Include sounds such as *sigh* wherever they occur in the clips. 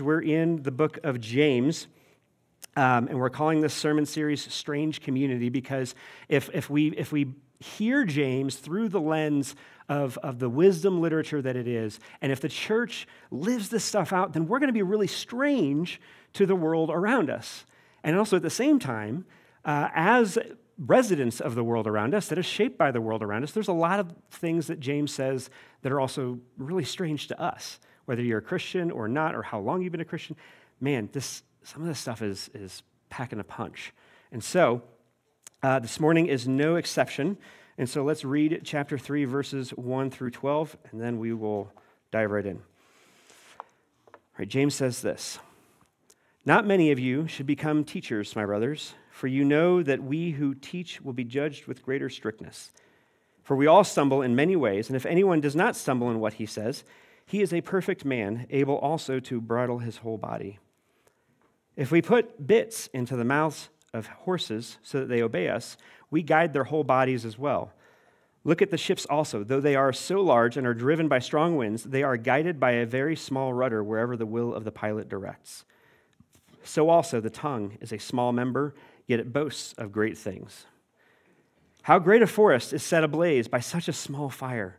We're in the book of James, um, and we're calling this sermon series Strange Community because if, if, we, if we hear James through the lens of, of the wisdom literature that it is, and if the church lives this stuff out, then we're going to be really strange to the world around us. And also at the same time, uh, as residents of the world around us, that is shaped by the world around us, there's a lot of things that James says that are also really strange to us whether you're a Christian or not, or how long you've been a Christian, man, this, some of this stuff is, is packing a punch. And so, uh, this morning is no exception. And so let's read chapter 3, verses 1 through 12, and then we will dive right in. All right, James says this Not many of you should become teachers, my brothers, for you know that we who teach will be judged with greater strictness. For we all stumble in many ways, and if anyone does not stumble in what he says, he is a perfect man, able also to bridle his whole body. If we put bits into the mouths of horses so that they obey us, we guide their whole bodies as well. Look at the ships also. Though they are so large and are driven by strong winds, they are guided by a very small rudder wherever the will of the pilot directs. So also the tongue is a small member, yet it boasts of great things. How great a forest is set ablaze by such a small fire!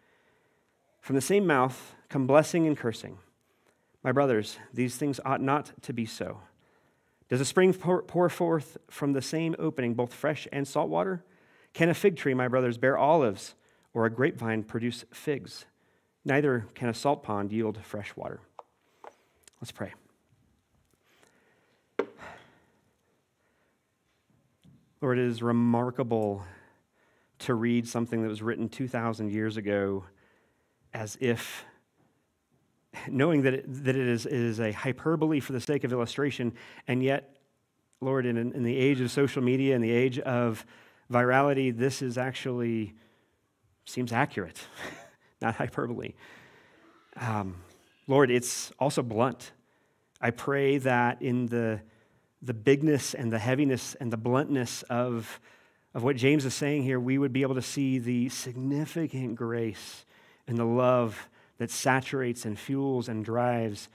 From the same mouth come blessing and cursing. My brothers, these things ought not to be so. Does a spring pour forth from the same opening both fresh and salt water? Can a fig tree, my brothers, bear olives, or a grapevine produce figs? Neither can a salt pond yield fresh water. Let's pray. Lord, it is remarkable to read something that was written 2,000 years ago as if knowing that it, that it is, is a hyperbole for the sake of illustration, and yet, Lord, in, in the age of social media, in the age of virality, this is actually seems accurate, *laughs* not hyperbole. Um, Lord, it's also blunt. I pray that in the, the bigness and the heaviness and the bluntness of, of what James is saying here, we would be able to see the significant grace and the love that saturates and fuels and drives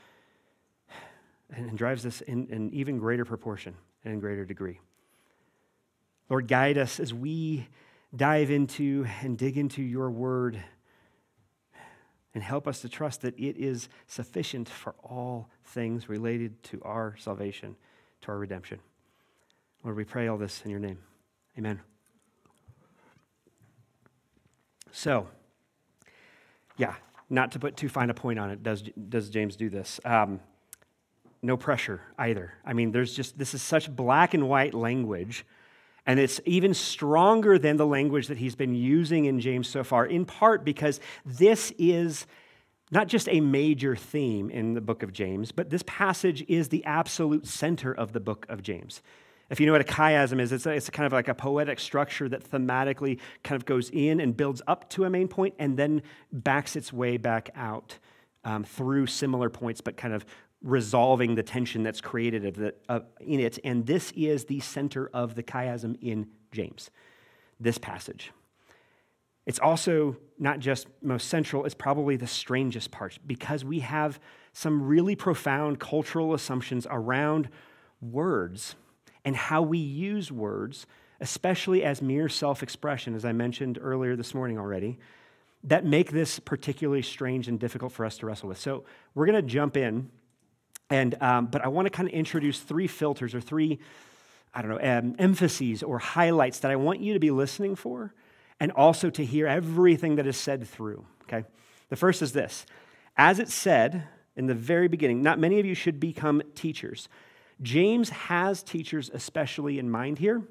and drives us in an even greater proportion and in greater degree. Lord, guide us as we dive into and dig into your word and help us to trust that it is sufficient for all things related to our salvation, to our redemption. Lord, we pray all this in your name. Amen. So, yeah, not to put too fine a point on it, does, does James do this? Um, no pressure either. I mean, there's just, this is such black and white language, and it's even stronger than the language that he's been using in James so far, in part because this is not just a major theme in the book of James, but this passage is the absolute center of the book of James. If you know what a chiasm is, it's, a, it's kind of like a poetic structure that thematically kind of goes in and builds up to a main point and then backs its way back out um, through similar points, but kind of resolving the tension that's created of the, in it. And this is the center of the chiasm in James, this passage. It's also not just most central, it's probably the strangest part because we have some really profound cultural assumptions around words and how we use words, especially as mere self expression, as I mentioned earlier this morning already, that make this particularly strange and difficult for us to wrestle with. So we're going to jump in, and, um, but I want to kind of introduce three filters or three, I don't know, um, emphases or highlights that I want you to be listening for and also to hear everything that is said through. Okay? The first is this As it said in the very beginning, not many of you should become teachers. James has teachers especially in mind here.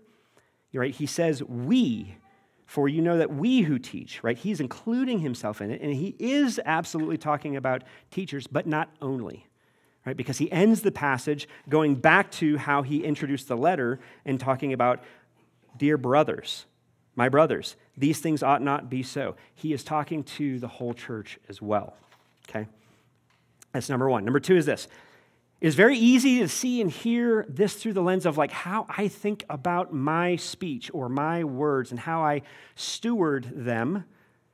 Right? He says, We, for you know that we who teach, right? He's including himself in it, and he is absolutely talking about teachers, but not only. right? Because he ends the passage going back to how he introduced the letter and talking about, dear brothers, my brothers, these things ought not be so. He is talking to the whole church as well, okay? That's number one. Number two is this. It's very easy to see and hear this through the lens of like how I think about my speech or my words and how I steward them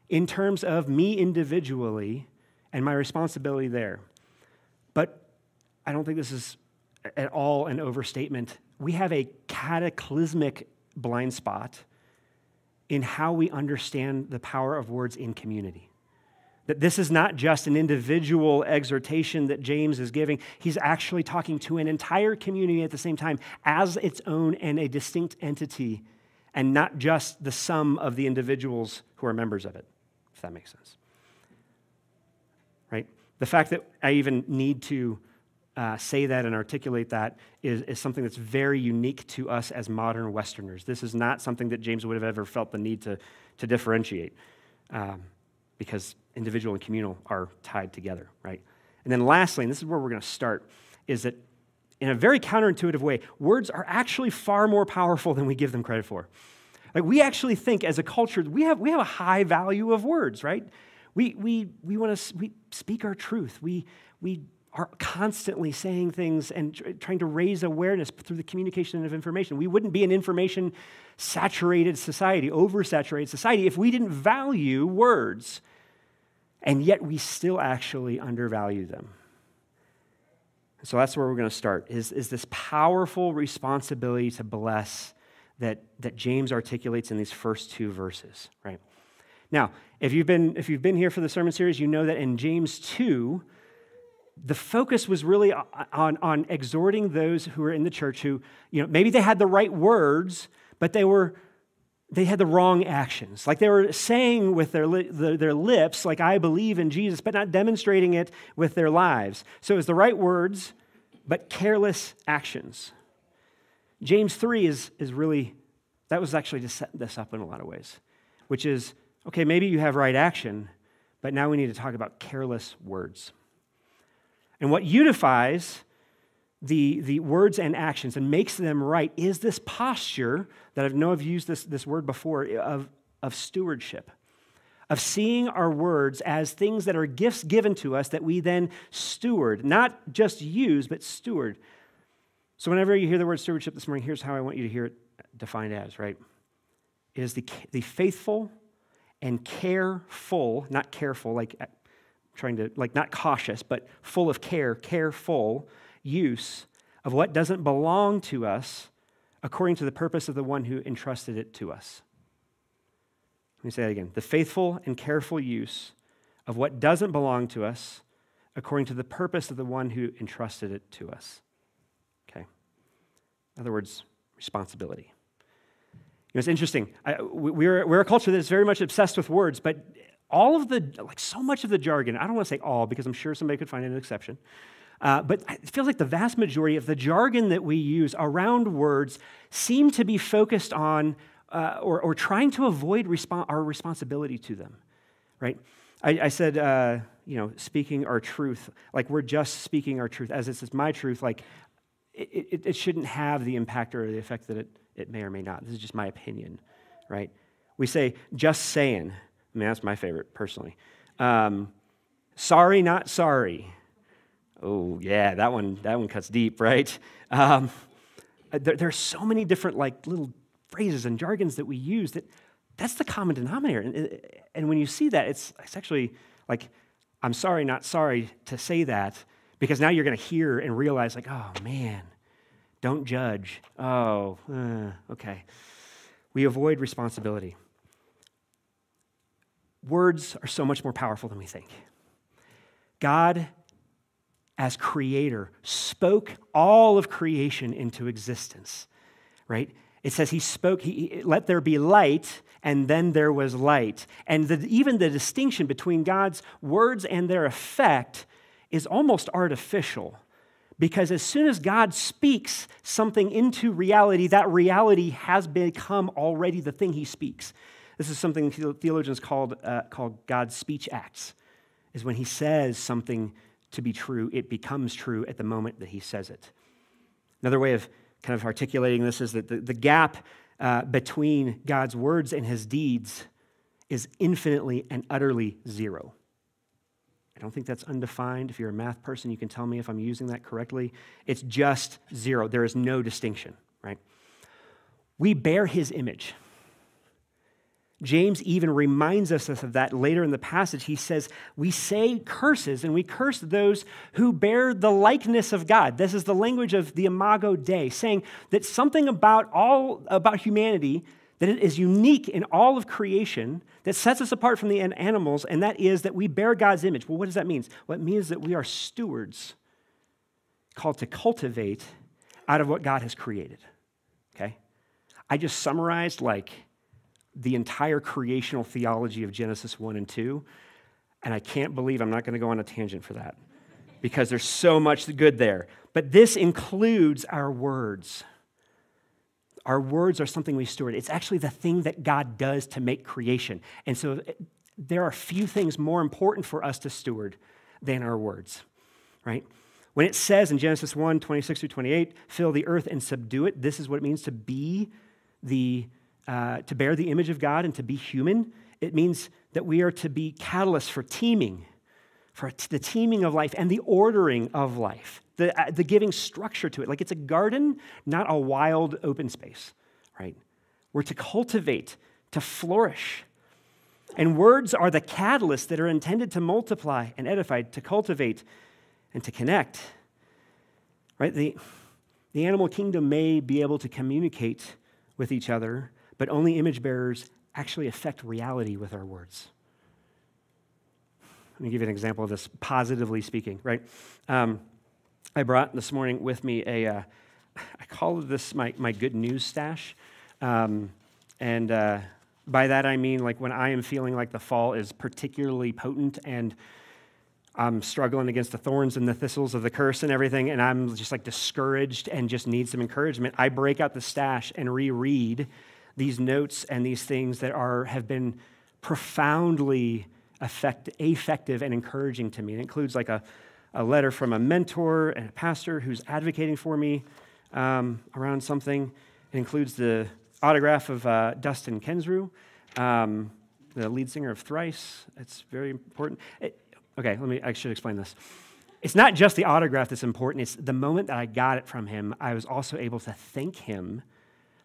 in terms of me individually and my responsibility there. But I don't think this is at all an overstatement. We have a cataclysmic blind spot in how we understand the power of words in community. That this is not just an individual exhortation that James is giving, he's actually talking to an entire community at the same time as its own and a distinct entity, and not just the sum of the individuals who are members of it, if that makes sense. Right? The fact that I even need to uh, say that and articulate that is, is something that's very unique to us as modern Westerners. This is not something that James would have ever felt the need to, to differentiate um, because individual and communal are tied together, right? And then lastly, and this is where we're going to start, is that in a very counterintuitive way, words are actually far more powerful than we give them credit for. Like we actually think as a culture, we have, we have a high value of words, right? We, we, we want to we speak our truth. We, we are constantly saying things and trying to raise awareness through the communication of information. We wouldn't be an information saturated society, oversaturated society, if we didn't value words. And yet we still actually undervalue them. So that's where we're going to start is, is this powerful responsibility to bless that, that James articulates in these first two verses, right? Now, if you've been if you've been here for the sermon series, you know that in James 2, the focus was really on, on exhorting those who were in the church who, you know, maybe they had the right words, but they were they had the wrong actions. Like they were saying with their, li- the, their lips, like, I believe in Jesus, but not demonstrating it with their lives. So it was the right words, but careless actions. James 3 is, is really, that was actually to set this up in a lot of ways, which is, okay, maybe you have right action, but now we need to talk about careless words. And what unifies the, the words and actions and makes them right is this posture that I know I've used this, this word before of, of stewardship, of seeing our words as things that are gifts given to us that we then steward, not just use, but steward. So whenever you hear the word stewardship this morning, here's how I want you to hear it defined as, right? It is the, the faithful and careful, not careful, like uh, trying to, like, not cautious, but full of care, careful use of what doesn't belong to us according to the purpose of the one who entrusted it to us. Let me say that again. The faithful and careful use of what doesn't belong to us according to the purpose of the one who entrusted it to us. Okay? In other words, responsibility. You know, it's interesting. I, we're, we're a culture that's very much obsessed with words, but all of the, like so much of the jargon, I don't want to say all because I'm sure somebody could find an exception, uh, but it feels like the vast majority of the jargon that we use around words seem to be focused on uh, or, or, trying to avoid our responsibility to them, right? I, I said, uh, you know, speaking our truth, like we're just speaking our truth, as it's my truth, like it, it, it shouldn't have the impact or the effect that it, it may or may not. This is just my opinion, right? We say, just saying. I mean, that's my favorite personally. Um, sorry, not sorry. Oh, yeah, that one, that one cuts deep, right? *laughs* Um, there, there, are so many different like little phrases and jargons that we use that that's the common denominator. And, and when you see that, it's, it's actually like, I'm sorry, not sorry to say that, because now you're going to hear and realize, like, oh, man, don't judge. Oh, uh, okay. We avoid responsibility. Words are so much more powerful than we think. God, as creator, spoke all of creation into existence, right? It says he spoke, he, let there be light, and then there was light. And the, even the distinction between God's words and their effect is almost artificial. Because as soon as God speaks something into reality, that reality has become already the thing he speaks. This is something theologians called, uh, called God's speech acts, is when he says something to be true, it becomes true at the moment that he says it. Another way of kind of articulating this is that the, the gap uh, between God's words and his deeds is infinitely and utterly zero. I don't think that's undefined. If you're a math person, you can tell me if I'm using that correctly. It's just zero. There is no distinction, right? We bear his image. James even reminds us of that later in the passage. He says, We say curses and we curse those who bear the likeness of God. This is the language of the Imago Dei, saying that something about all about humanity that it is unique in all of creation that sets us apart from the animals, and that is that we bear God's image. Well, what does that mean? Well, it means that we are stewards called to cultivate out of what God has created. Okay? I just summarized like the entire creational theology of Genesis 1 and 2. And I can't believe I'm not going to go on a tangent for that because there's so much good there. But this includes our words. Our words are something we steward. It's actually the thing that God does to make creation. And so eh, there are few things more important for us to steward than our words, right? When it says in Genesis 1 26 through 28, fill the earth and subdue it, this is what it means to be the uh, to bear the image of God and to be human, it means that we are to be catalysts for teeming, for the teeming of life and the ordering of life, the, uh, the giving structure to it. Like it's a garden, not a wild open space, right? We're to cultivate, to flourish. And words are the catalysts that are intended to multiply and edify, to cultivate and to connect. Right? The, the animal kingdom may be able to communicate with each other but only image bearers actually affect reality with our words. Let me give you an example of this, positively speaking, right? Um, I brought this morning with me a. Uh, I call this my, my good news stash. Um, and uh, by that I mean like when I am feeling like the fall is particularly potent and I'm struggling against the thorns and the thistles of the curse and everything, and I'm just like discouraged and just need some encouragement, I break out the stash and reread these notes and these things that are, have been profoundly effect, effective and encouraging to me. It includes like a, a letter from a mentor and a pastor who's advocating for me um, around something. It includes the autograph of uh, Dustin Kensrue, um, the lead singer of Thrice. It's very important. It, okay, let me, I should explain this. It's not just the autograph that's important, it's the moment that I got it from him, I was also able to thank him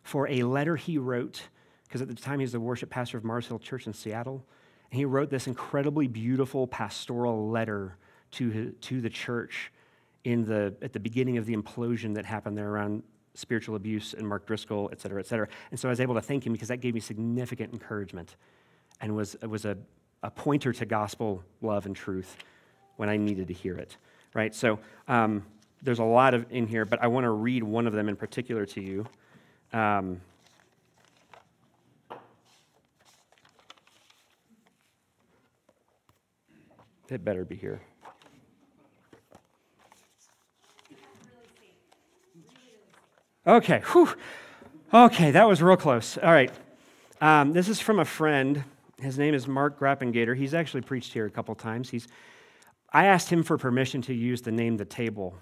for a letter he wrote, because at the time he was the worship pastor of Mars Hill Church in Seattle. And he wrote this incredibly beautiful pastoral letter to, his, to the church in the, at the beginning of the implosion that happened there around spiritual abuse and Mark Driscoll, et cetera, et cetera. And so I was able to thank him because that gave me significant encouragement and was, was a, a pointer to gospel love and truth when I needed to hear it, right? So um, there's a lot of in here, but I want to read one of them in particular to you. Um, it better be here. Okay, whew. Okay, that was real close. All right. Um, this is from a friend. His name is Mark Grappengater. He's actually preached here a couple times. He's, I asked him for permission to use the name The Table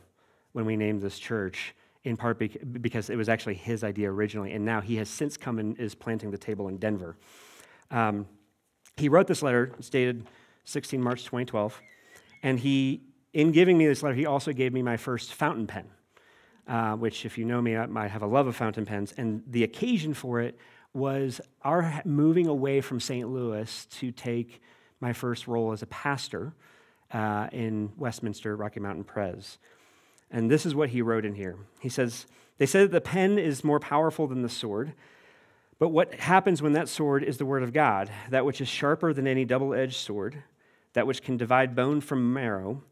when we named this church in part because it was actually his idea originally, and now he has since come and is planting the table in Denver. Um, he wrote this letter, it's dated 16 March 2012, and he, in giving me this letter, he also gave me my first fountain pen, uh, which, if you know me, I have a love of fountain pens, and the occasion for it was our moving away from St. Louis to take my first role as a pastor uh, in Westminster, Rocky Mountain Pres. And this is what he wrote in here. He says, They say that the pen is more powerful than the sword. But what happens when that sword is the word of God, that which is sharper than any double edged sword, that which can divide bone from marrow?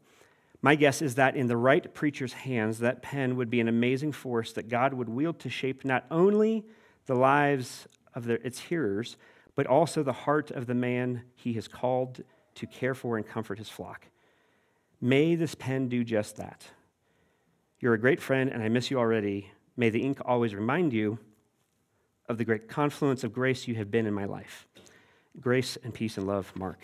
My guess is that in the right preacher's hands, that pen would be an amazing force that God would wield to shape not only the lives of the, its hearers, but also the heart of the man he has called to care for and comfort his flock. May this pen do just that. You're a great friend, and I miss you already. May the ink always remind you of the great confluence of grace you have been in my life. Grace and peace and love, Mark.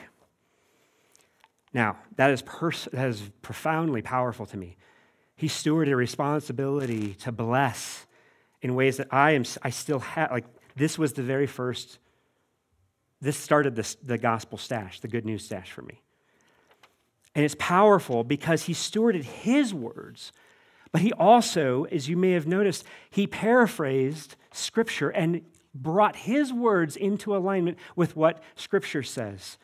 Now, that is, pers- that is profoundly powerful to me. He stewarded a responsibility to bless in ways that I am I still have like this was the very first this started this, the gospel stash, the good news stash for me. And it's powerful because he stewarded his words, but he also, as you may have noticed, he paraphrased scripture and brought his words into alignment with what scripture says.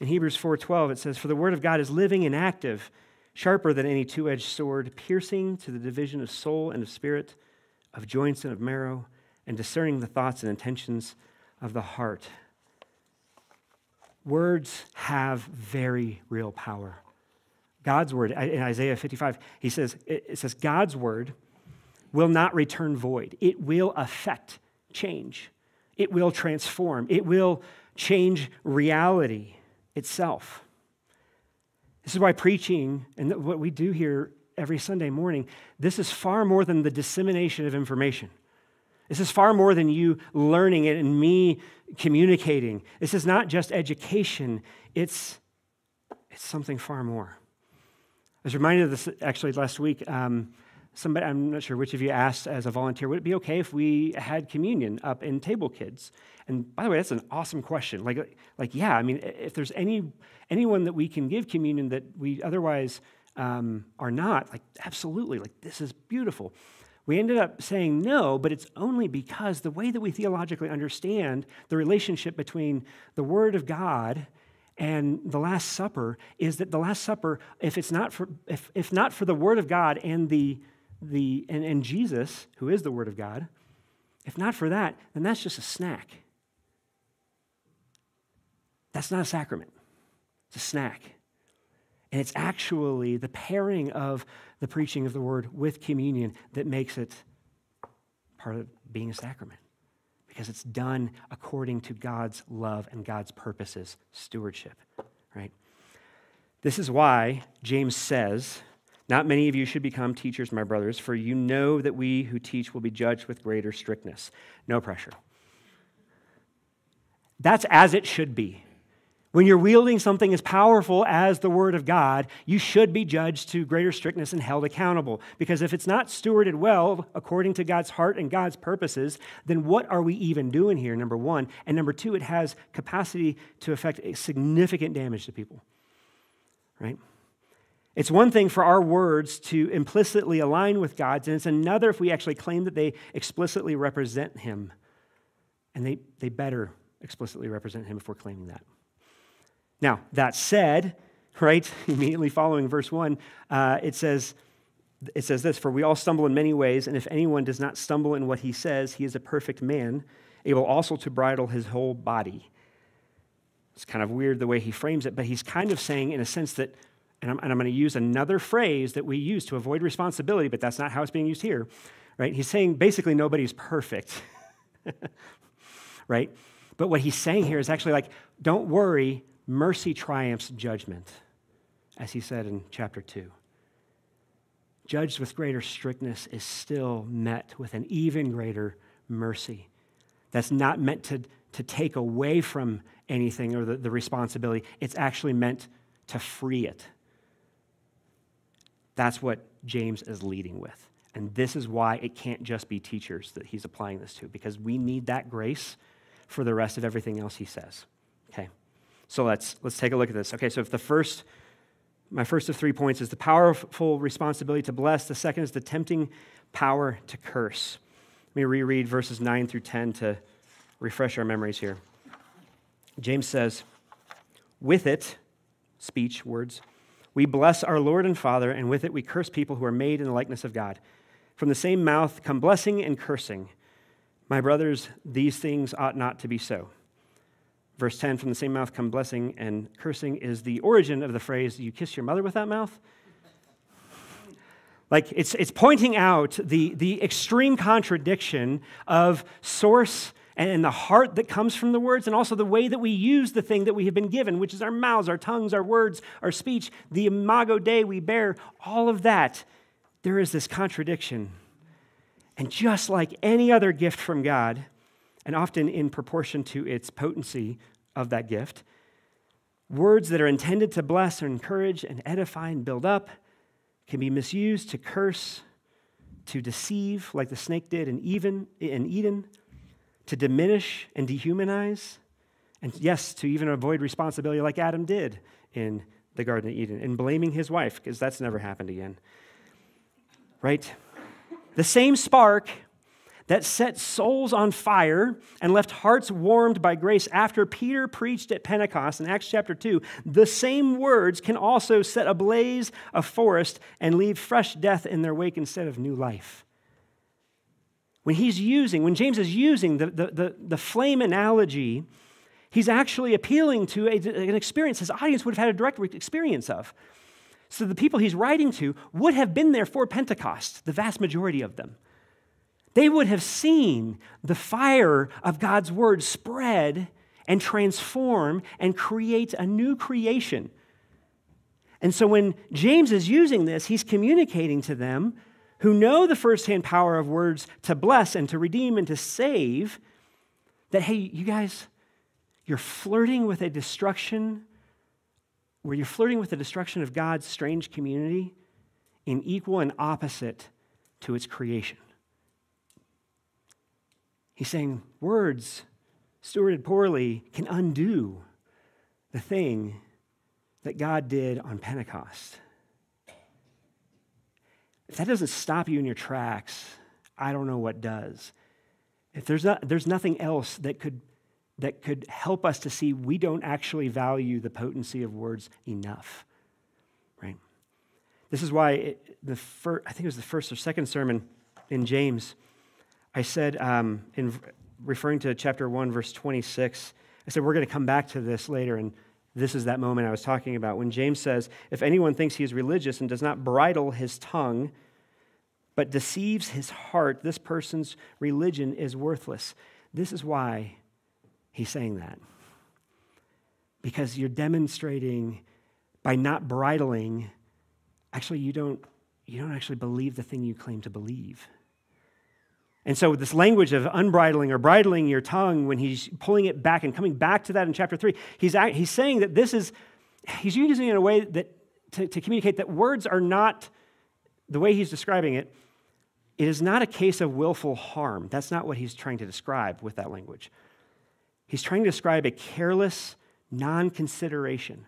In Hebrews 4:12 it says for the word of God is living and active, sharper than any two-edged sword, piercing to the division of soul and of spirit, of joints and of marrow, and discerning the thoughts and intentions of the heart. Words have very real power. God's word, in Isaiah 55, he says, it says, God's word will not return void. It will affect change. It will transform. It will change reality itself. This is why preaching and what we do here every Sunday morning, this is far more than the dissemination of information. This is far more than you learning it and me communicating. This is not just education, it's, it's something far more. Was reminded of this actually last week. Um, somebody, I'm not sure which of you asked as a volunteer, would it be okay if we had communion up in Table Kids? And by the way, that's an awesome question. Like, like yeah, I mean, if there's any anyone that we can give communion that we otherwise um, are not, like, absolutely, like, this is beautiful. We ended up saying no, but it's only because the way that we theologically understand the relationship between the Word of God and the Last Supper is that the Last Supper, if it's not for, if, if not for the Word of God and the, the and, and Jesus, who is the Word of God, if not for that, then that's just a snack. That's not a sacrament. It's a snack. And it's actually the pairing of the preaching of the word with communion that makes it part of being a sacrament. Because it's done according to God's love and God's purposes, stewardship, right? This is why James says, Not many of you should become teachers, my brothers, for you know that we who teach will be judged with greater strictness. No pressure. That's as it should be. When you're wielding something as powerful as the Word of God, you should be judged to greater strictness and held accountable. Because if it's not stewarded well according to God's heart and God's purposes, then what are we even doing here, number one? And number two, it has capacity to affect significant damage to people, right? It's one thing for our words to implicitly align with God's, and it's another if we actually claim that they explicitly represent Him. And they, they better explicitly represent Him if we're claiming that. Now, that said, right, *laughs* immediately following verse 1, uh, it says, it says this For we all stumble in many ways, and if anyone does not stumble in what he says, he is a perfect man, able also to bridle his whole body. It's kind of weird the way he frames it, but he's kind of saying, in a sense, that, and I'm, and I'm going to use another phrase that we use to avoid responsibility, but that's not how it's being used here, right? He's saying basically nobody's perfect, *laughs* right? But what he's saying here is actually like, don't worry, mercy triumphs judgment, as he said in chapter 2. Judged with greater strictness is still met with an even greater mercy. That's not meant to, to take away from anything or the, the responsibility, it's actually meant to free it. That's what James is leading with. And this is why it can't just be teachers that he's applying this to, because we need that grace for the rest of everything else he says. Okay. So let's, let's take a look at this. Okay, so if the first, my first of three points is the powerful responsibility to bless, the second is the tempting power to curse. Let me reread verses 9 through 10 to refresh our memories here. James says, With it, speech, words, we bless our Lord and Father, and with it we curse people who are made in the likeness of God. From the same mouth come blessing and cursing. My brothers, these things ought not to be so. Verse 10 from the same mouth come blessing and cursing is the origin of the phrase, you kiss your mother with that mouth? Like it's, it's pointing out the, the extreme contradiction of source and the heart that comes from the words, and also the way that we use the thing that we have been given, which is our mouths, our tongues, our words, our speech, the imago Dei we bear, all of that. There is this contradiction. And just like any other gift from God, and often in proportion to its potency of that gift, Words that are intended to bless or encourage and edify and build up can be misused to curse, to deceive, like the snake did in, even, in Eden, to diminish and dehumanize, and yes, to even avoid responsibility like Adam did in the Garden of Eden, and blaming his wife, because that's never happened again. Right? The same spark that set souls on fire and left hearts warmed by grace after Peter preached at Pentecost in Acts chapter 2, the same words can also set ablaze a forest and leave fresh death in their wake instead of new life. When he's using, when James is using the, the, the, the flame analogy, he's actually appealing to a, an experience his audience would have had a direct experience of. So the people he's writing to would have been there for Pentecost, the vast majority of them. They would have seen the fire of God's word spread and transform and create a new creation. And so when James is using this, he's communicating to them who know the firsthand power of words to bless and to redeem and to save that, hey, you guys, you're flirting with a destruction where you're flirting with the destruction of God's strange community in equal and opposite to its creation. He's saying words stewarded poorly can undo the thing that God did on Pentecost. If that doesn't stop you in your tracks, I don't know what does. If there's, not, there's nothing else that could, that could help us to see we don't actually value the potency of words enough, right? This is why it, the first, I think it was the first or second sermon in James I said, um, in referring to chapter 1, verse 26, I said, we're going to come back to this later, and this is that moment I was talking about when James says, If anyone thinks he is religious and does not bridle his tongue, but deceives his heart, this person's religion is worthless. This is why he's saying that. Because you're demonstrating by not bridling, actually, you don't, you don't actually believe the thing you claim to believe. And so, this language of unbridling or bridling your tongue, when he's pulling it back and coming back to that in chapter three, he's, he's saying that this is, he's using it in a way that to, to communicate that words are not, the way he's describing it, it is not a case of willful harm. That's not what he's trying to describe with that language. He's trying to describe a careless non consideration,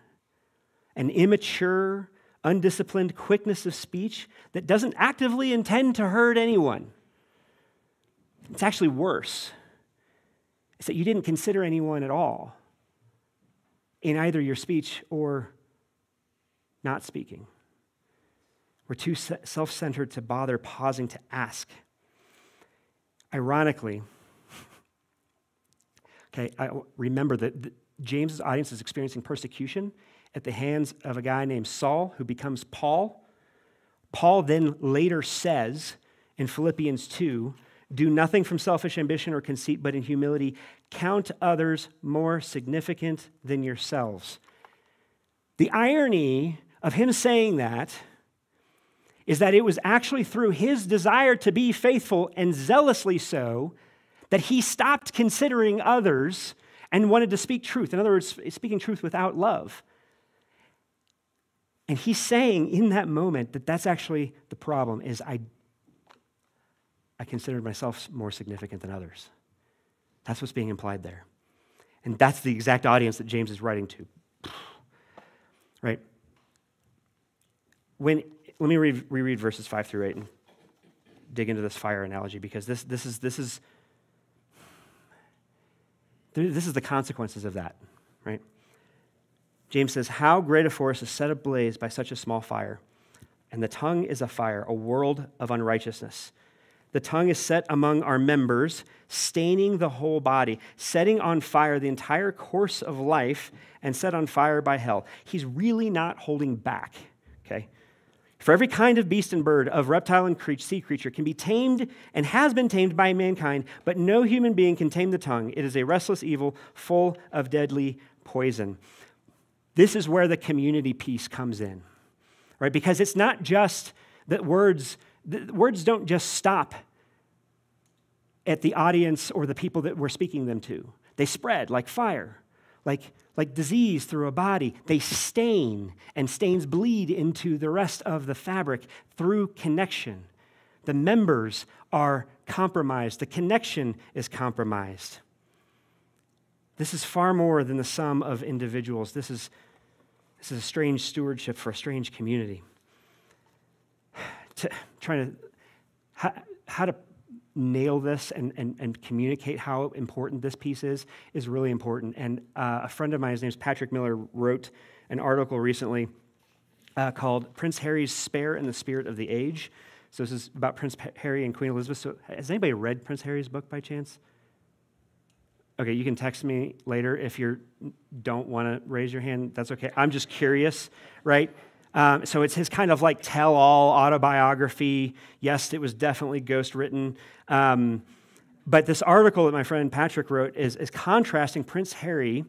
an immature, undisciplined quickness of speech that doesn't actively intend to hurt anyone. It's actually worse. It's that you didn't consider anyone at all in either your speech or not speaking. We're too self centered to bother pausing to ask. Ironically, *laughs* okay, I remember that James's audience is experiencing persecution at the hands of a guy named Saul who becomes Paul. Paul then later says in Philippians 2 do nothing from selfish ambition or conceit, but in humility count others more significant than yourselves. The irony of him saying that is that it was actually through his desire to be faithful and zealously so that he stopped considering others and wanted to speak truth. In other words, speaking truth without love. And he's saying in that moment that that's actually the problem is I I considered myself more significant than others. That's what's being implied there. And that's the exact audience that James is writing to. *sighs* Right? When, let me re- reread verses 5 through 8 and dig into this fire analogy because this, this, is, this, is, this is the consequences of that, right? James says, How great a forest is set ablaze by such a small fire, and the tongue is a fire, a world of unrighteousness. The tongue is set among our members, staining the whole body, setting on fire the entire course of life, and set on fire by hell. He's really not holding back, okay? For every kind of beast and bird, of reptile and sea creature can be tamed and has been tamed by mankind, but no human being can tame the tongue. It is a restless evil full of deadly poison. This is where the community piece comes in, right? Because it's not just that words the words don't just stop at the audience or the people that we're speaking them to, they spread like fire. like, like disease through a body. They stain, and stains bleed into the rest of the fabric through connection. The members are compromised, the connection is compromised. This is far more than the sum of individuals. This is, this is a strange stewardship for a strange community. To, trying to, how, how to nail this and, and, and communicate how important this piece is is really important. And uh, a friend of mine, his name is Patrick Miller, wrote an article recently uh, called Prince Harry's Spare in the Spirit of the Age. So this is about Prince Harry and Queen Elizabeth. So has anybody read Prince Harry's book by chance? Okay, you can text me later if you don't want to raise your hand. That's okay. I'm just curious, right? Um, so it's his kind of like tell all autobiography. Yes, it was definitely ghost written. Um, but this article that my friend Patrick wrote is, is contrasting Prince Harry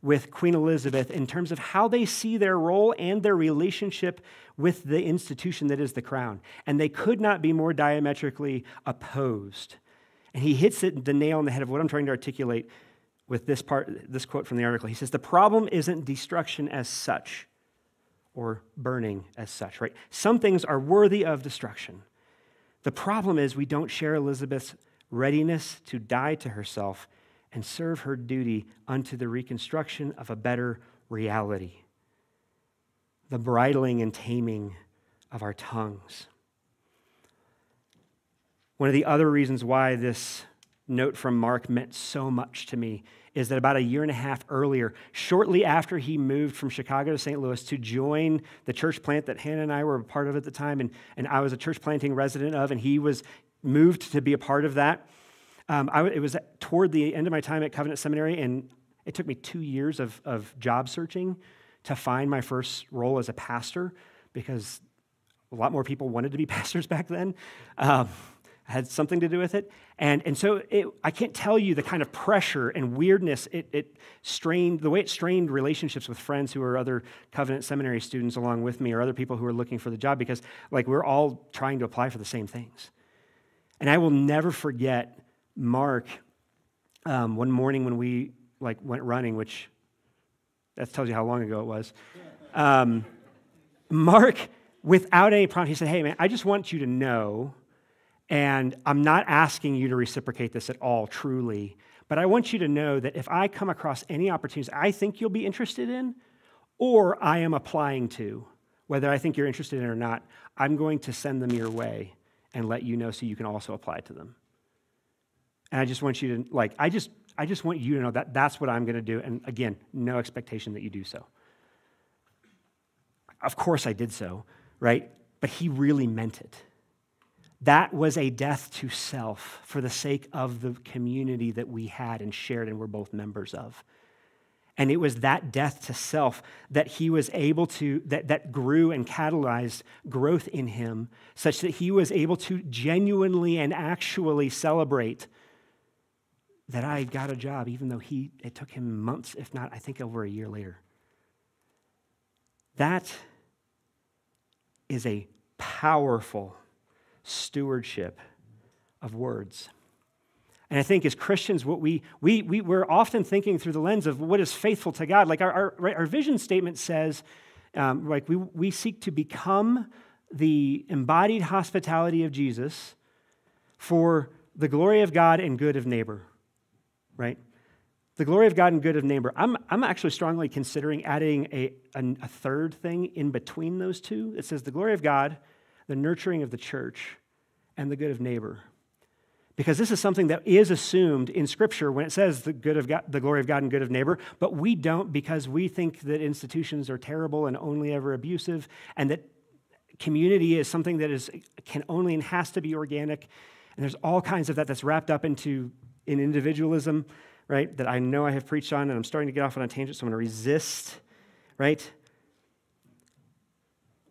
with Queen Elizabeth in terms of how they see their role and their relationship with the institution that is the crown. And they could not be more diametrically opposed. And he hits it the nail on the head of what I'm trying to articulate with this part, this quote from the article. He says, The problem isn't destruction as such or burning as such, right? Some things are worthy of destruction. The problem is we don't share Elizabeth's readiness to die to herself and serve her duty unto the reconstruction of a better reality, the bridling and taming of our tongues. One of the other reasons why this note from Mark meant so much to me is that about a year and a half earlier, shortly after he moved from Chicago to St. Louis to join the church plant that Hannah and I were a part of at the time, and, and I was a church planting resident of, and he was moved to be a part of that. Um, I, it was toward the end of my time at Covenant Seminary, and it took me two years of, of job searching to find my first role as a pastor because a lot more people wanted to be *laughs* pastors back then. Um, had something to do with it. And, and so it, I can't tell you the kind of pressure and weirdness it, it strained, the way it strained relationships with friends who are other Covenant Seminary students along with me or other people who are looking for the job because, like, we're all trying to apply for the same things. And I will never forget Mark um, one morning when we, like, went running, which that tells you how long ago it was. Um, Mark, without any prompt, he said, Hey, man, I just want you to know and I'm not asking you to reciprocate this at all, truly. But I want you to know that if I come across any opportunities I think you'll be interested in, or I am applying to, whether I think you're interested in or not, I'm going to send them your way and let you know so you can also apply to them. And I just want you to, like, I just, I just want you to know that that's what I'm going to do. And again, no expectation that you do so. Of course I did so, right? But he really meant it. That was a death to self for the sake of the community that we had and shared and were both members of. And it was that death to self that he was able to, that, that grew and catalyzed growth in him, such that he was able to genuinely and actually celebrate that I got a job, even though he, it took him months, if not, I think over a year later. That is a powerful stewardship of words. And I think as Christians, what we, we, we, we're often thinking through the lens of what is faithful to God. Like our, our, our vision statement says, um, like we, we seek to become the embodied hospitality of Jesus for the glory of God and good of neighbor, right? The glory of God and good of neighbor. I'm, I'm actually strongly considering adding a, a, a third thing in between those two. It says the glory of God the nurturing of the church, and the good of neighbor. Because this is something that is assumed in Scripture when it says the good of God, the glory of God and good of neighbor, but we don't because we think that institutions are terrible and only ever abusive, and that community is something that is can only and has to be organic. And there's all kinds of that that's wrapped up into in individualism, right? That I know I have preached on, and I'm starting to get off on a tangent, so I'm going to resist, right?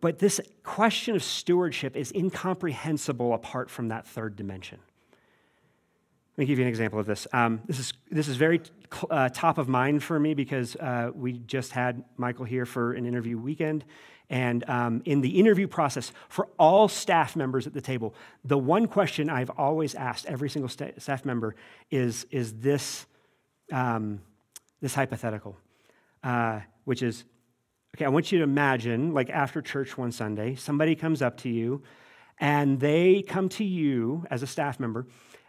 But this question of stewardship is incomprehensible apart from that third dimension. Let me give you an example of this. Um, this, is, this is very uh, top of mind for me because uh, we just had Michael here for an interview weekend. And um, in the interview process, for all staff members at the table, the one question I've always asked every single sta- staff member is, is this um, this hypothetical, uh, which is okay, I want you to imagine, like after church one Sunday, somebody comes up to you and they come to you as a staff member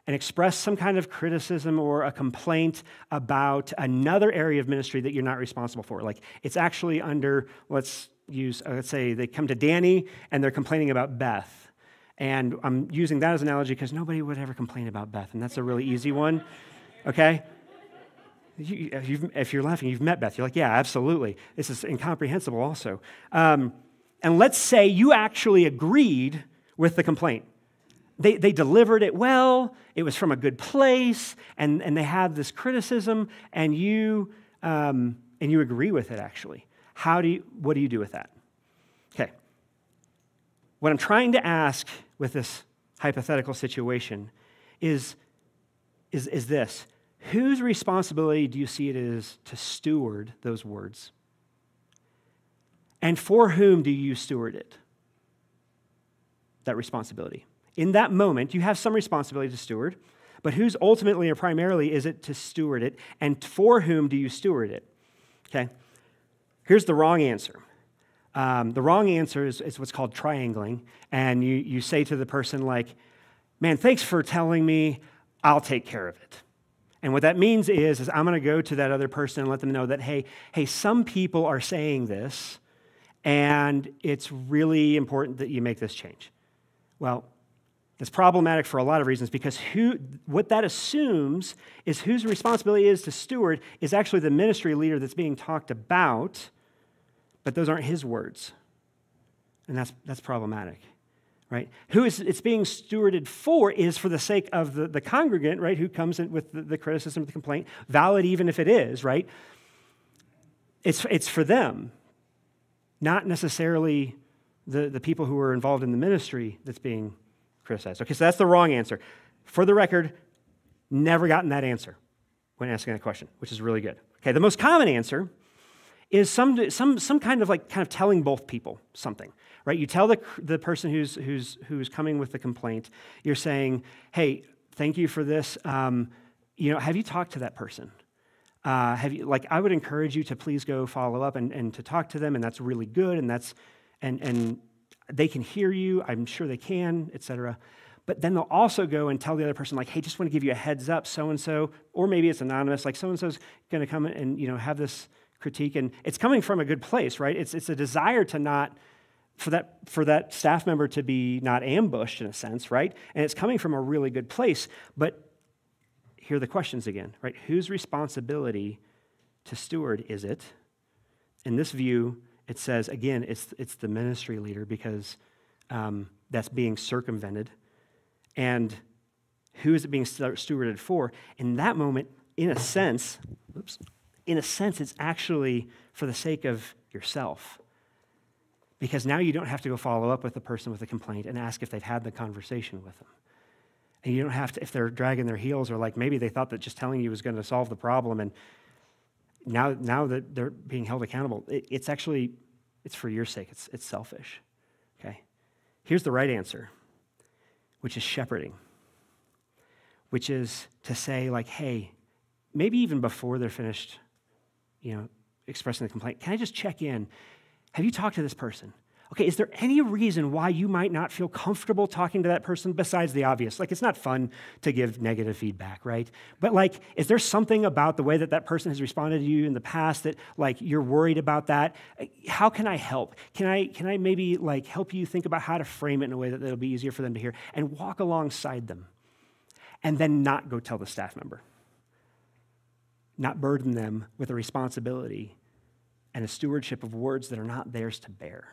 and express some kind of criticism or a complaint about another area of ministry that you're not responsible for. Like it's actually under, let's use, uh, let's say they come to Danny and they're complaining about Beth. And I'm using that as an analogy because nobody would ever complain about Beth, and that's a really easy one, okay? You, if you're laughing, you've met Beth. You're like, yeah, absolutely. This is incomprehensible, also. Um, and let's say you actually agreed with the complaint. They, they delivered it well, it was from a good place, and, and they have this criticism, and you, um, and you agree with it, actually. How do you, what do you do with that? Okay. What I'm trying to ask with this hypothetical situation is, is, is this Whose responsibility do you see it is to steward those words? And for whom do you steward it? That responsibility. In that moment, you have some responsibility to steward, but whose ultimately or primarily is it to steward it? And for whom do you steward it? Okay? Here's the wrong answer. Um, the wrong answer is, is what's called triangling. And you, you say to the person, like, man, thanks for telling me, I'll take care of it. And what that means is, is I'm going to go to that other person and let them know that, hey, hey, some people are saying this, and it's really important that you make this change. Well, it's problematic for a lot of reasons because who, what that assumes is whose responsibility is to steward is actually the ministry leader that's being talked about, but those aren't his words. And that's, that's problematic, right? Who is it's being stewarded for is for the sake of the, the congregant, right, who comes in with the, the criticism, the complaint, valid even if it is, right? It's, it's for them, not necessarily the, the people who are involved in the ministry that's being criticized. Okay, so that's the wrong answer. For the record, never gotten that answer when asking that question, which is really good. Okay, the most common answer is some, some, some kind of like kind of telling both people something, right? You tell the, the person who's, who's, who's coming with the complaint, you're saying, hey, thank you for this. Um, you know, have you talked to that person? Uh, have you, like, I would encourage you to please go follow up and, and to talk to them, and that's really good, and that's, and, and they can hear you. I'm sure they can, etc. But then they'll also go and tell the other person, like, hey, just want to give you a heads up, so and so, or maybe it's anonymous, like so and so's going to come and you know have this critique, and it's coming from a good place, right? It's it's a desire to not for that for that staff member to be not ambushed in a sense, right? And it's coming from a really good place. But here are the questions again, right? Whose responsibility to steward is it? In this view, it says, again, it's, it's the ministry leader because um, that's being circumvented. And who is it being stewarded for? In that moment, in a sense, oops, in a sense, it's actually for the sake of yourself. Because now you don't have to go follow up with the person with a complaint and ask if they've had the conversation with them. And you don't have to, if they're dragging their heels or like maybe they thought that just telling you was going to solve the problem and now, now that they're being held accountable, it, it's actually, it's for your sake. It's, it's selfish, okay? Here's the right answer, which is shepherding, which is to say like, hey, maybe even before they're finished, you know, expressing the complaint, can I just check in? Have you talked to this person? okay, is there any reason why you might not feel comfortable talking to that person besides the obvious? Like, it's not fun to give negative feedback, right? But, like, is there something about the way that that person has responded to you in the past that, like, you're worried about that? How can I help? Can I, can I maybe, like, help you think about how to frame it in a way that it'll be easier for them to hear and walk alongside them and then not go tell the staff member? Not burden them with a responsibility and a stewardship of words that are not theirs to bear.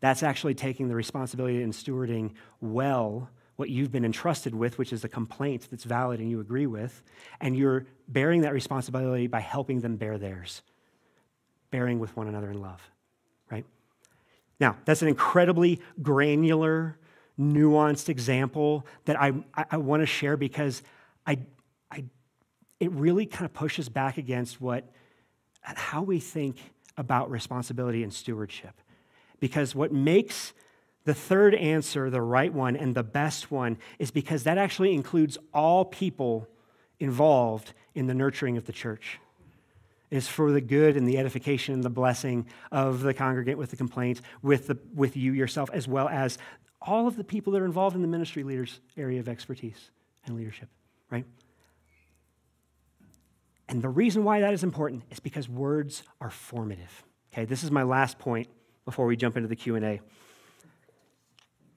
That's actually taking the responsibility and stewarding well what you've been entrusted with, which is a complaint that's valid and you agree with, and you're bearing that responsibility by helping them bear theirs, bearing with one another in love, right? Now, that's an incredibly granular, nuanced example that I, I, I want to share because I, I, it really kind of pushes back against what, how we think about responsibility and stewardship. Because what makes the third answer the right one and the best one is because that actually includes all people involved in the nurturing of the church. is for the good and the edification and the blessing of the congregant with the complaint, with, the, with you yourself, as well as all of the people that are involved in the ministry leaders' area of expertise and leadership, right? And the reason why that is important is because words are formative. Okay, this is my last point before we jump into the Q&A.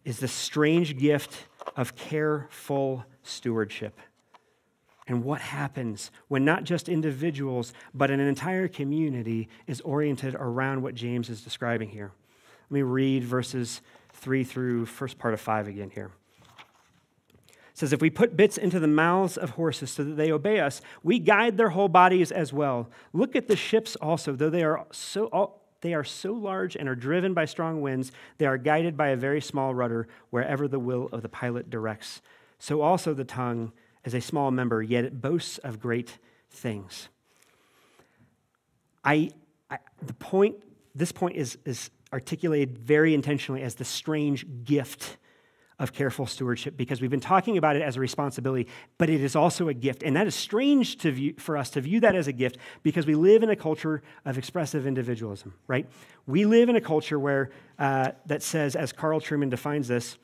Is the strange gift of careful stewardship. And what happens when not just individuals, but an entire community is oriented around what James is describing here? Let me read verses 3 through first part of 5 again here. Says, If we put bits into the mouths of horses so that they obey us, we guide their whole bodies as well. Look at the ships also, though they are so. They are so large and are driven by strong winds, they are guided by a very small rudder wherever the will of the pilot directs. So also the tongue is a small member, yet it boasts of great things. I, I, the point, this point is, is articulated very intentionally as the strange gift of careful stewardship because we've been talking about it as a responsibility, but it is also a gift. And that is strange to view, for us to view that as a gift because we live in a culture of expressive individualism, right? We live in a culture where uh, that says, as Carl Trueman defines this,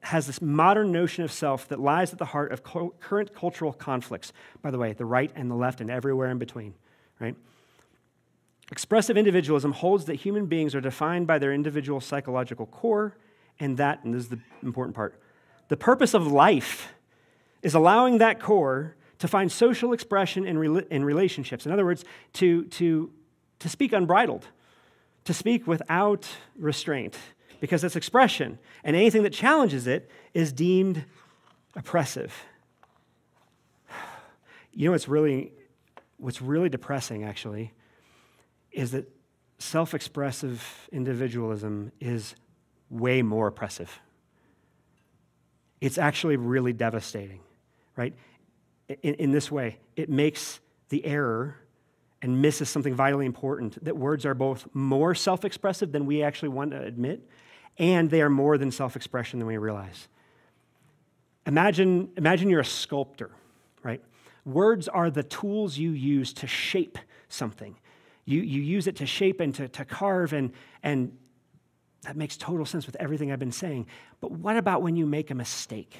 has this modern notion of self that lies at the heart of co- current cultural conflicts. By the way, the right and the left and everywhere in between, right? Expressive individualism holds that human beings are defined by their individual psychological core, and that, and this is the important part, the purpose of life is allowing that core to find social expression in, re- in relationships. In other words, to, to, to speak unbridled, to speak without restraint because it's expression, and anything that challenges it is deemed oppressive. You know what's really, what's really depressing, actually, is that self expressive individualism is way more oppressive. It's actually really devastating, right? In, in this way, it makes the error and misses something vitally important that words are both more self expressive than we actually want to admit, and they are more than self expression than we realize. Imagine, imagine you're a sculptor, right? Words are the tools you use to shape something. You, you use it to shape and to, to carve, and, and that makes total sense with everything I've been saying. But what about when you make a mistake?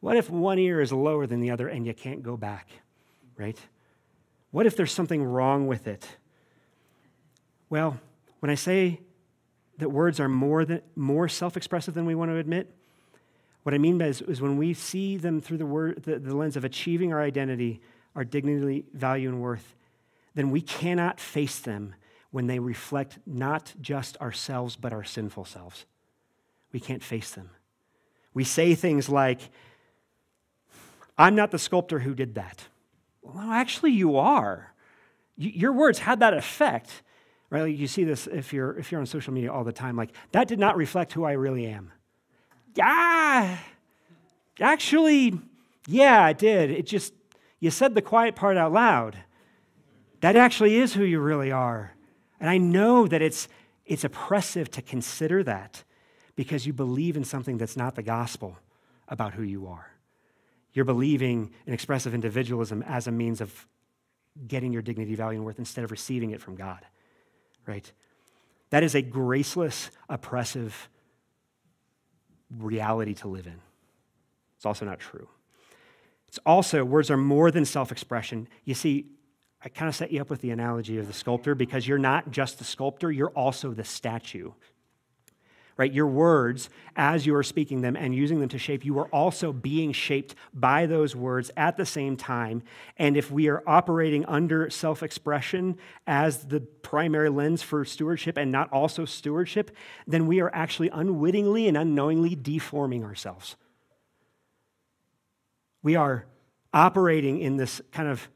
What if one ear is lower than the other and you can't go back, right? What if there's something wrong with it? Well, when I say that words are more, than, more self-expressive than we want to admit. What I mean by is, is when we see them through the, word, the, the lens of achieving our identity, our dignity, value, and worth, then we cannot face them when they reflect not just ourselves, but our sinful selves. We can't face them. We say things like, I'm not the sculptor who did that. Well, actually, you are. your words had that effect right? You see this if you're if you're on social media all the time. Like that did not reflect who I really am. Yeah, actually, yeah, it did. It just you said the quiet part out loud. That actually is who you really are, and I know that it's it's oppressive to consider that because you believe in something that's not the gospel about who you are. You're believing in expressive individualism as a means of getting your dignity, value, and worth instead of receiving it from God right? That is a graceless, oppressive reality to live in. It's also not true. It's also, words are more than self expression. You see, I kind of set you up with the analogy of the sculptor because you're not just the sculptor, you're also the statue right? Your words, as you are speaking them and using them to shape, you are also being shaped by those words at the same time. And if we are operating under self expression as the primary lens for stewardship and not also stewardship, then we are actually unwittingly and unknowingly deforming ourselves. We are operating in this kind of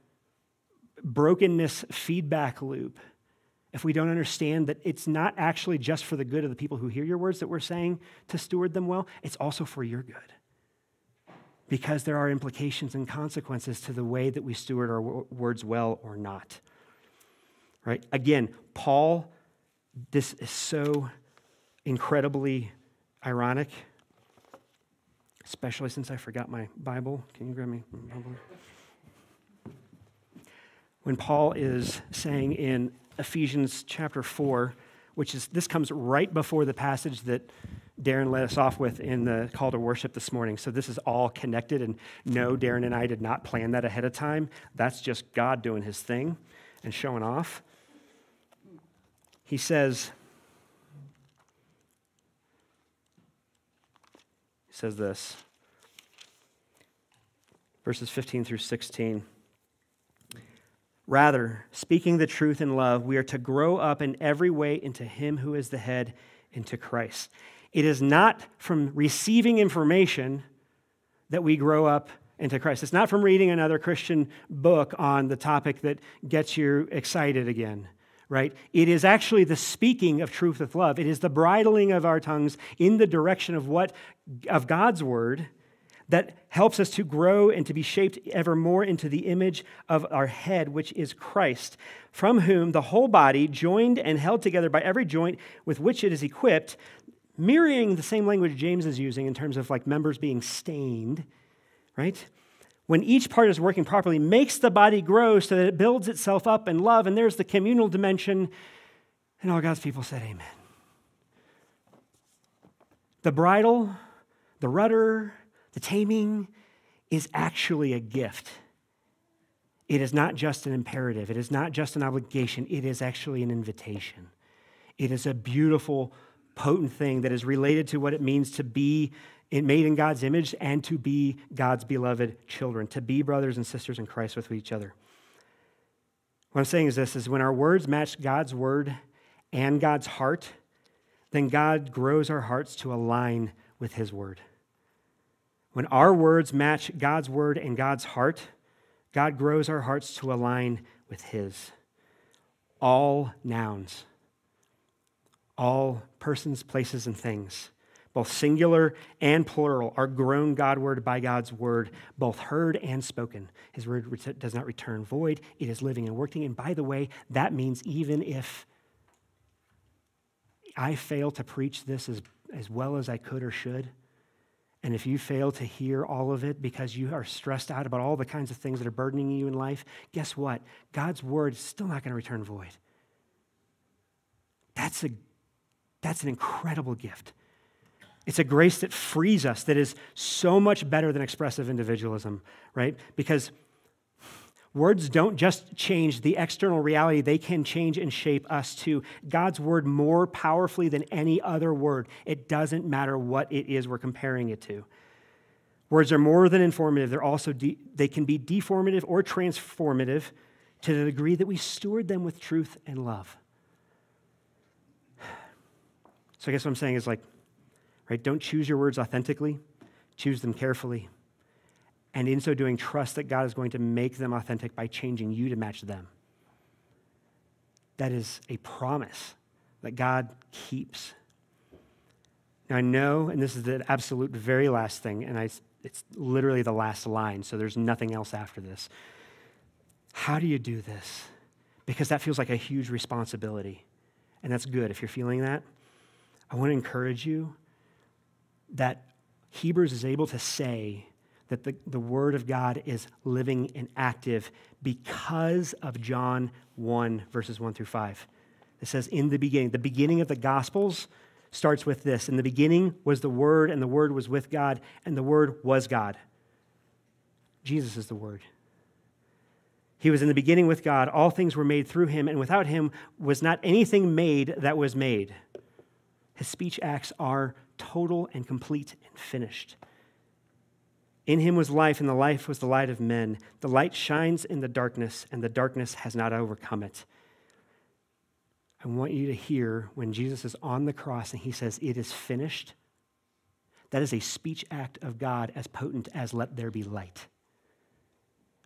brokenness feedback loop if we don't understand that it's not actually just for the good of the people who hear your words that we're saying to steward them well, it's also for your good. Because there are implications and consequences to the way that we steward our words well or not. Right? Again, Paul, this is so incredibly ironic, especially since I forgot my Bible. Can you grab me? When Paul is saying in Ephesians chapter 4, which is this comes right before the passage that Darren led us off with in the call to worship this morning. So this is all connected. And no, Darren and I did not plan that ahead of time. That's just God doing his thing and showing off. He says, he says this, verses 15 through 16. Rather, speaking the truth in love, we are to grow up in every way into Him who is the head, into Christ. It is not from receiving information that we grow up into Christ. It's not from reading another Christian book on the topic that gets you excited again, right? It is actually the speaking of truth with love. It is the bridling of our tongues in the direction of what of God's word that helps us to grow and to be shaped ever more into the image of our head, which is Christ, from whom the whole body, joined and held together by every joint with which it is equipped, mirroring the same language James is using in terms of like members being stained, right? When each part is working properly, makes the body grow so that it builds itself up in love. And there's the communal dimension. And all God's people said, Amen. The bridle, the rudder, the taming is actually a gift. It is not just an imperative, it is not just an obligation, it is actually an invitation. It is a beautiful, potent thing that is related to what it means to be made in God's image and to be God's beloved children, to be brothers and sisters in Christ with each other. What I'm saying is this is when our words match God's word and God's heart, then God grows our hearts to align with his word. When our words match God's word and God's heart, God grows our hearts to align with His. All nouns, all persons, places, and things, both singular and plural, are grown Godward by God's word, both heard and spoken. His word does not return void, it is living and working. And by the way, that means even if I fail to preach this as, as well as I could or should, and if you fail to hear all of it because you are stressed out about all the kinds of things that are burdening you in life, guess what? God's word is still not going to return void. That's, a, that's an incredible gift. It's a grace that frees us, that is so much better than expressive individualism, right? Because Words don't just change the external reality, they can change and shape us too. God's word more powerfully than any other word. It doesn't matter what it is we're comparing it to. Words are more than informative, they're also de- they can be deformative or transformative to the degree that we steward them with truth and love. So I guess what I'm saying is like, right, don't choose your words authentically, choose them carefully and in so doing, trust that God is going to make them authentic by changing you to match them. That is a promise that God keeps. Now, I know, and this is the absolute very last thing, and I, it's literally the last line, so there's nothing else after this. How do you do this? Because that feels like a huge responsibility. And that's good if you're feeling that. I want to encourage you that Hebrews is able to say that the, the Word of God is living and active because of John 1, verses 1 through 5. It says, In the beginning, the beginning of the Gospels starts with this In the beginning was the Word, and the Word was with God, and the Word was God. Jesus is the Word. He was in the beginning with God. All things were made through him, and without him was not anything made that was made. His speech acts are total and complete and finished. In him was life, and the life was the light of men. The light shines in the darkness, and the darkness has not overcome it. I want you to hear when Jesus is on the cross and he says, It is finished. That is a speech act of God as potent as let there be light.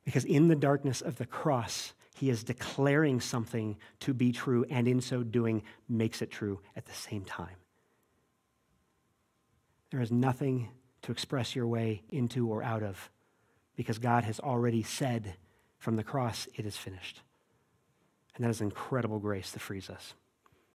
Because in the darkness of the cross, he is declaring something to be true, and in so doing, makes it true at the same time. There is nothing to express your way into or out of because God has already said from the cross, it is finished. And that is incredible grace that frees us.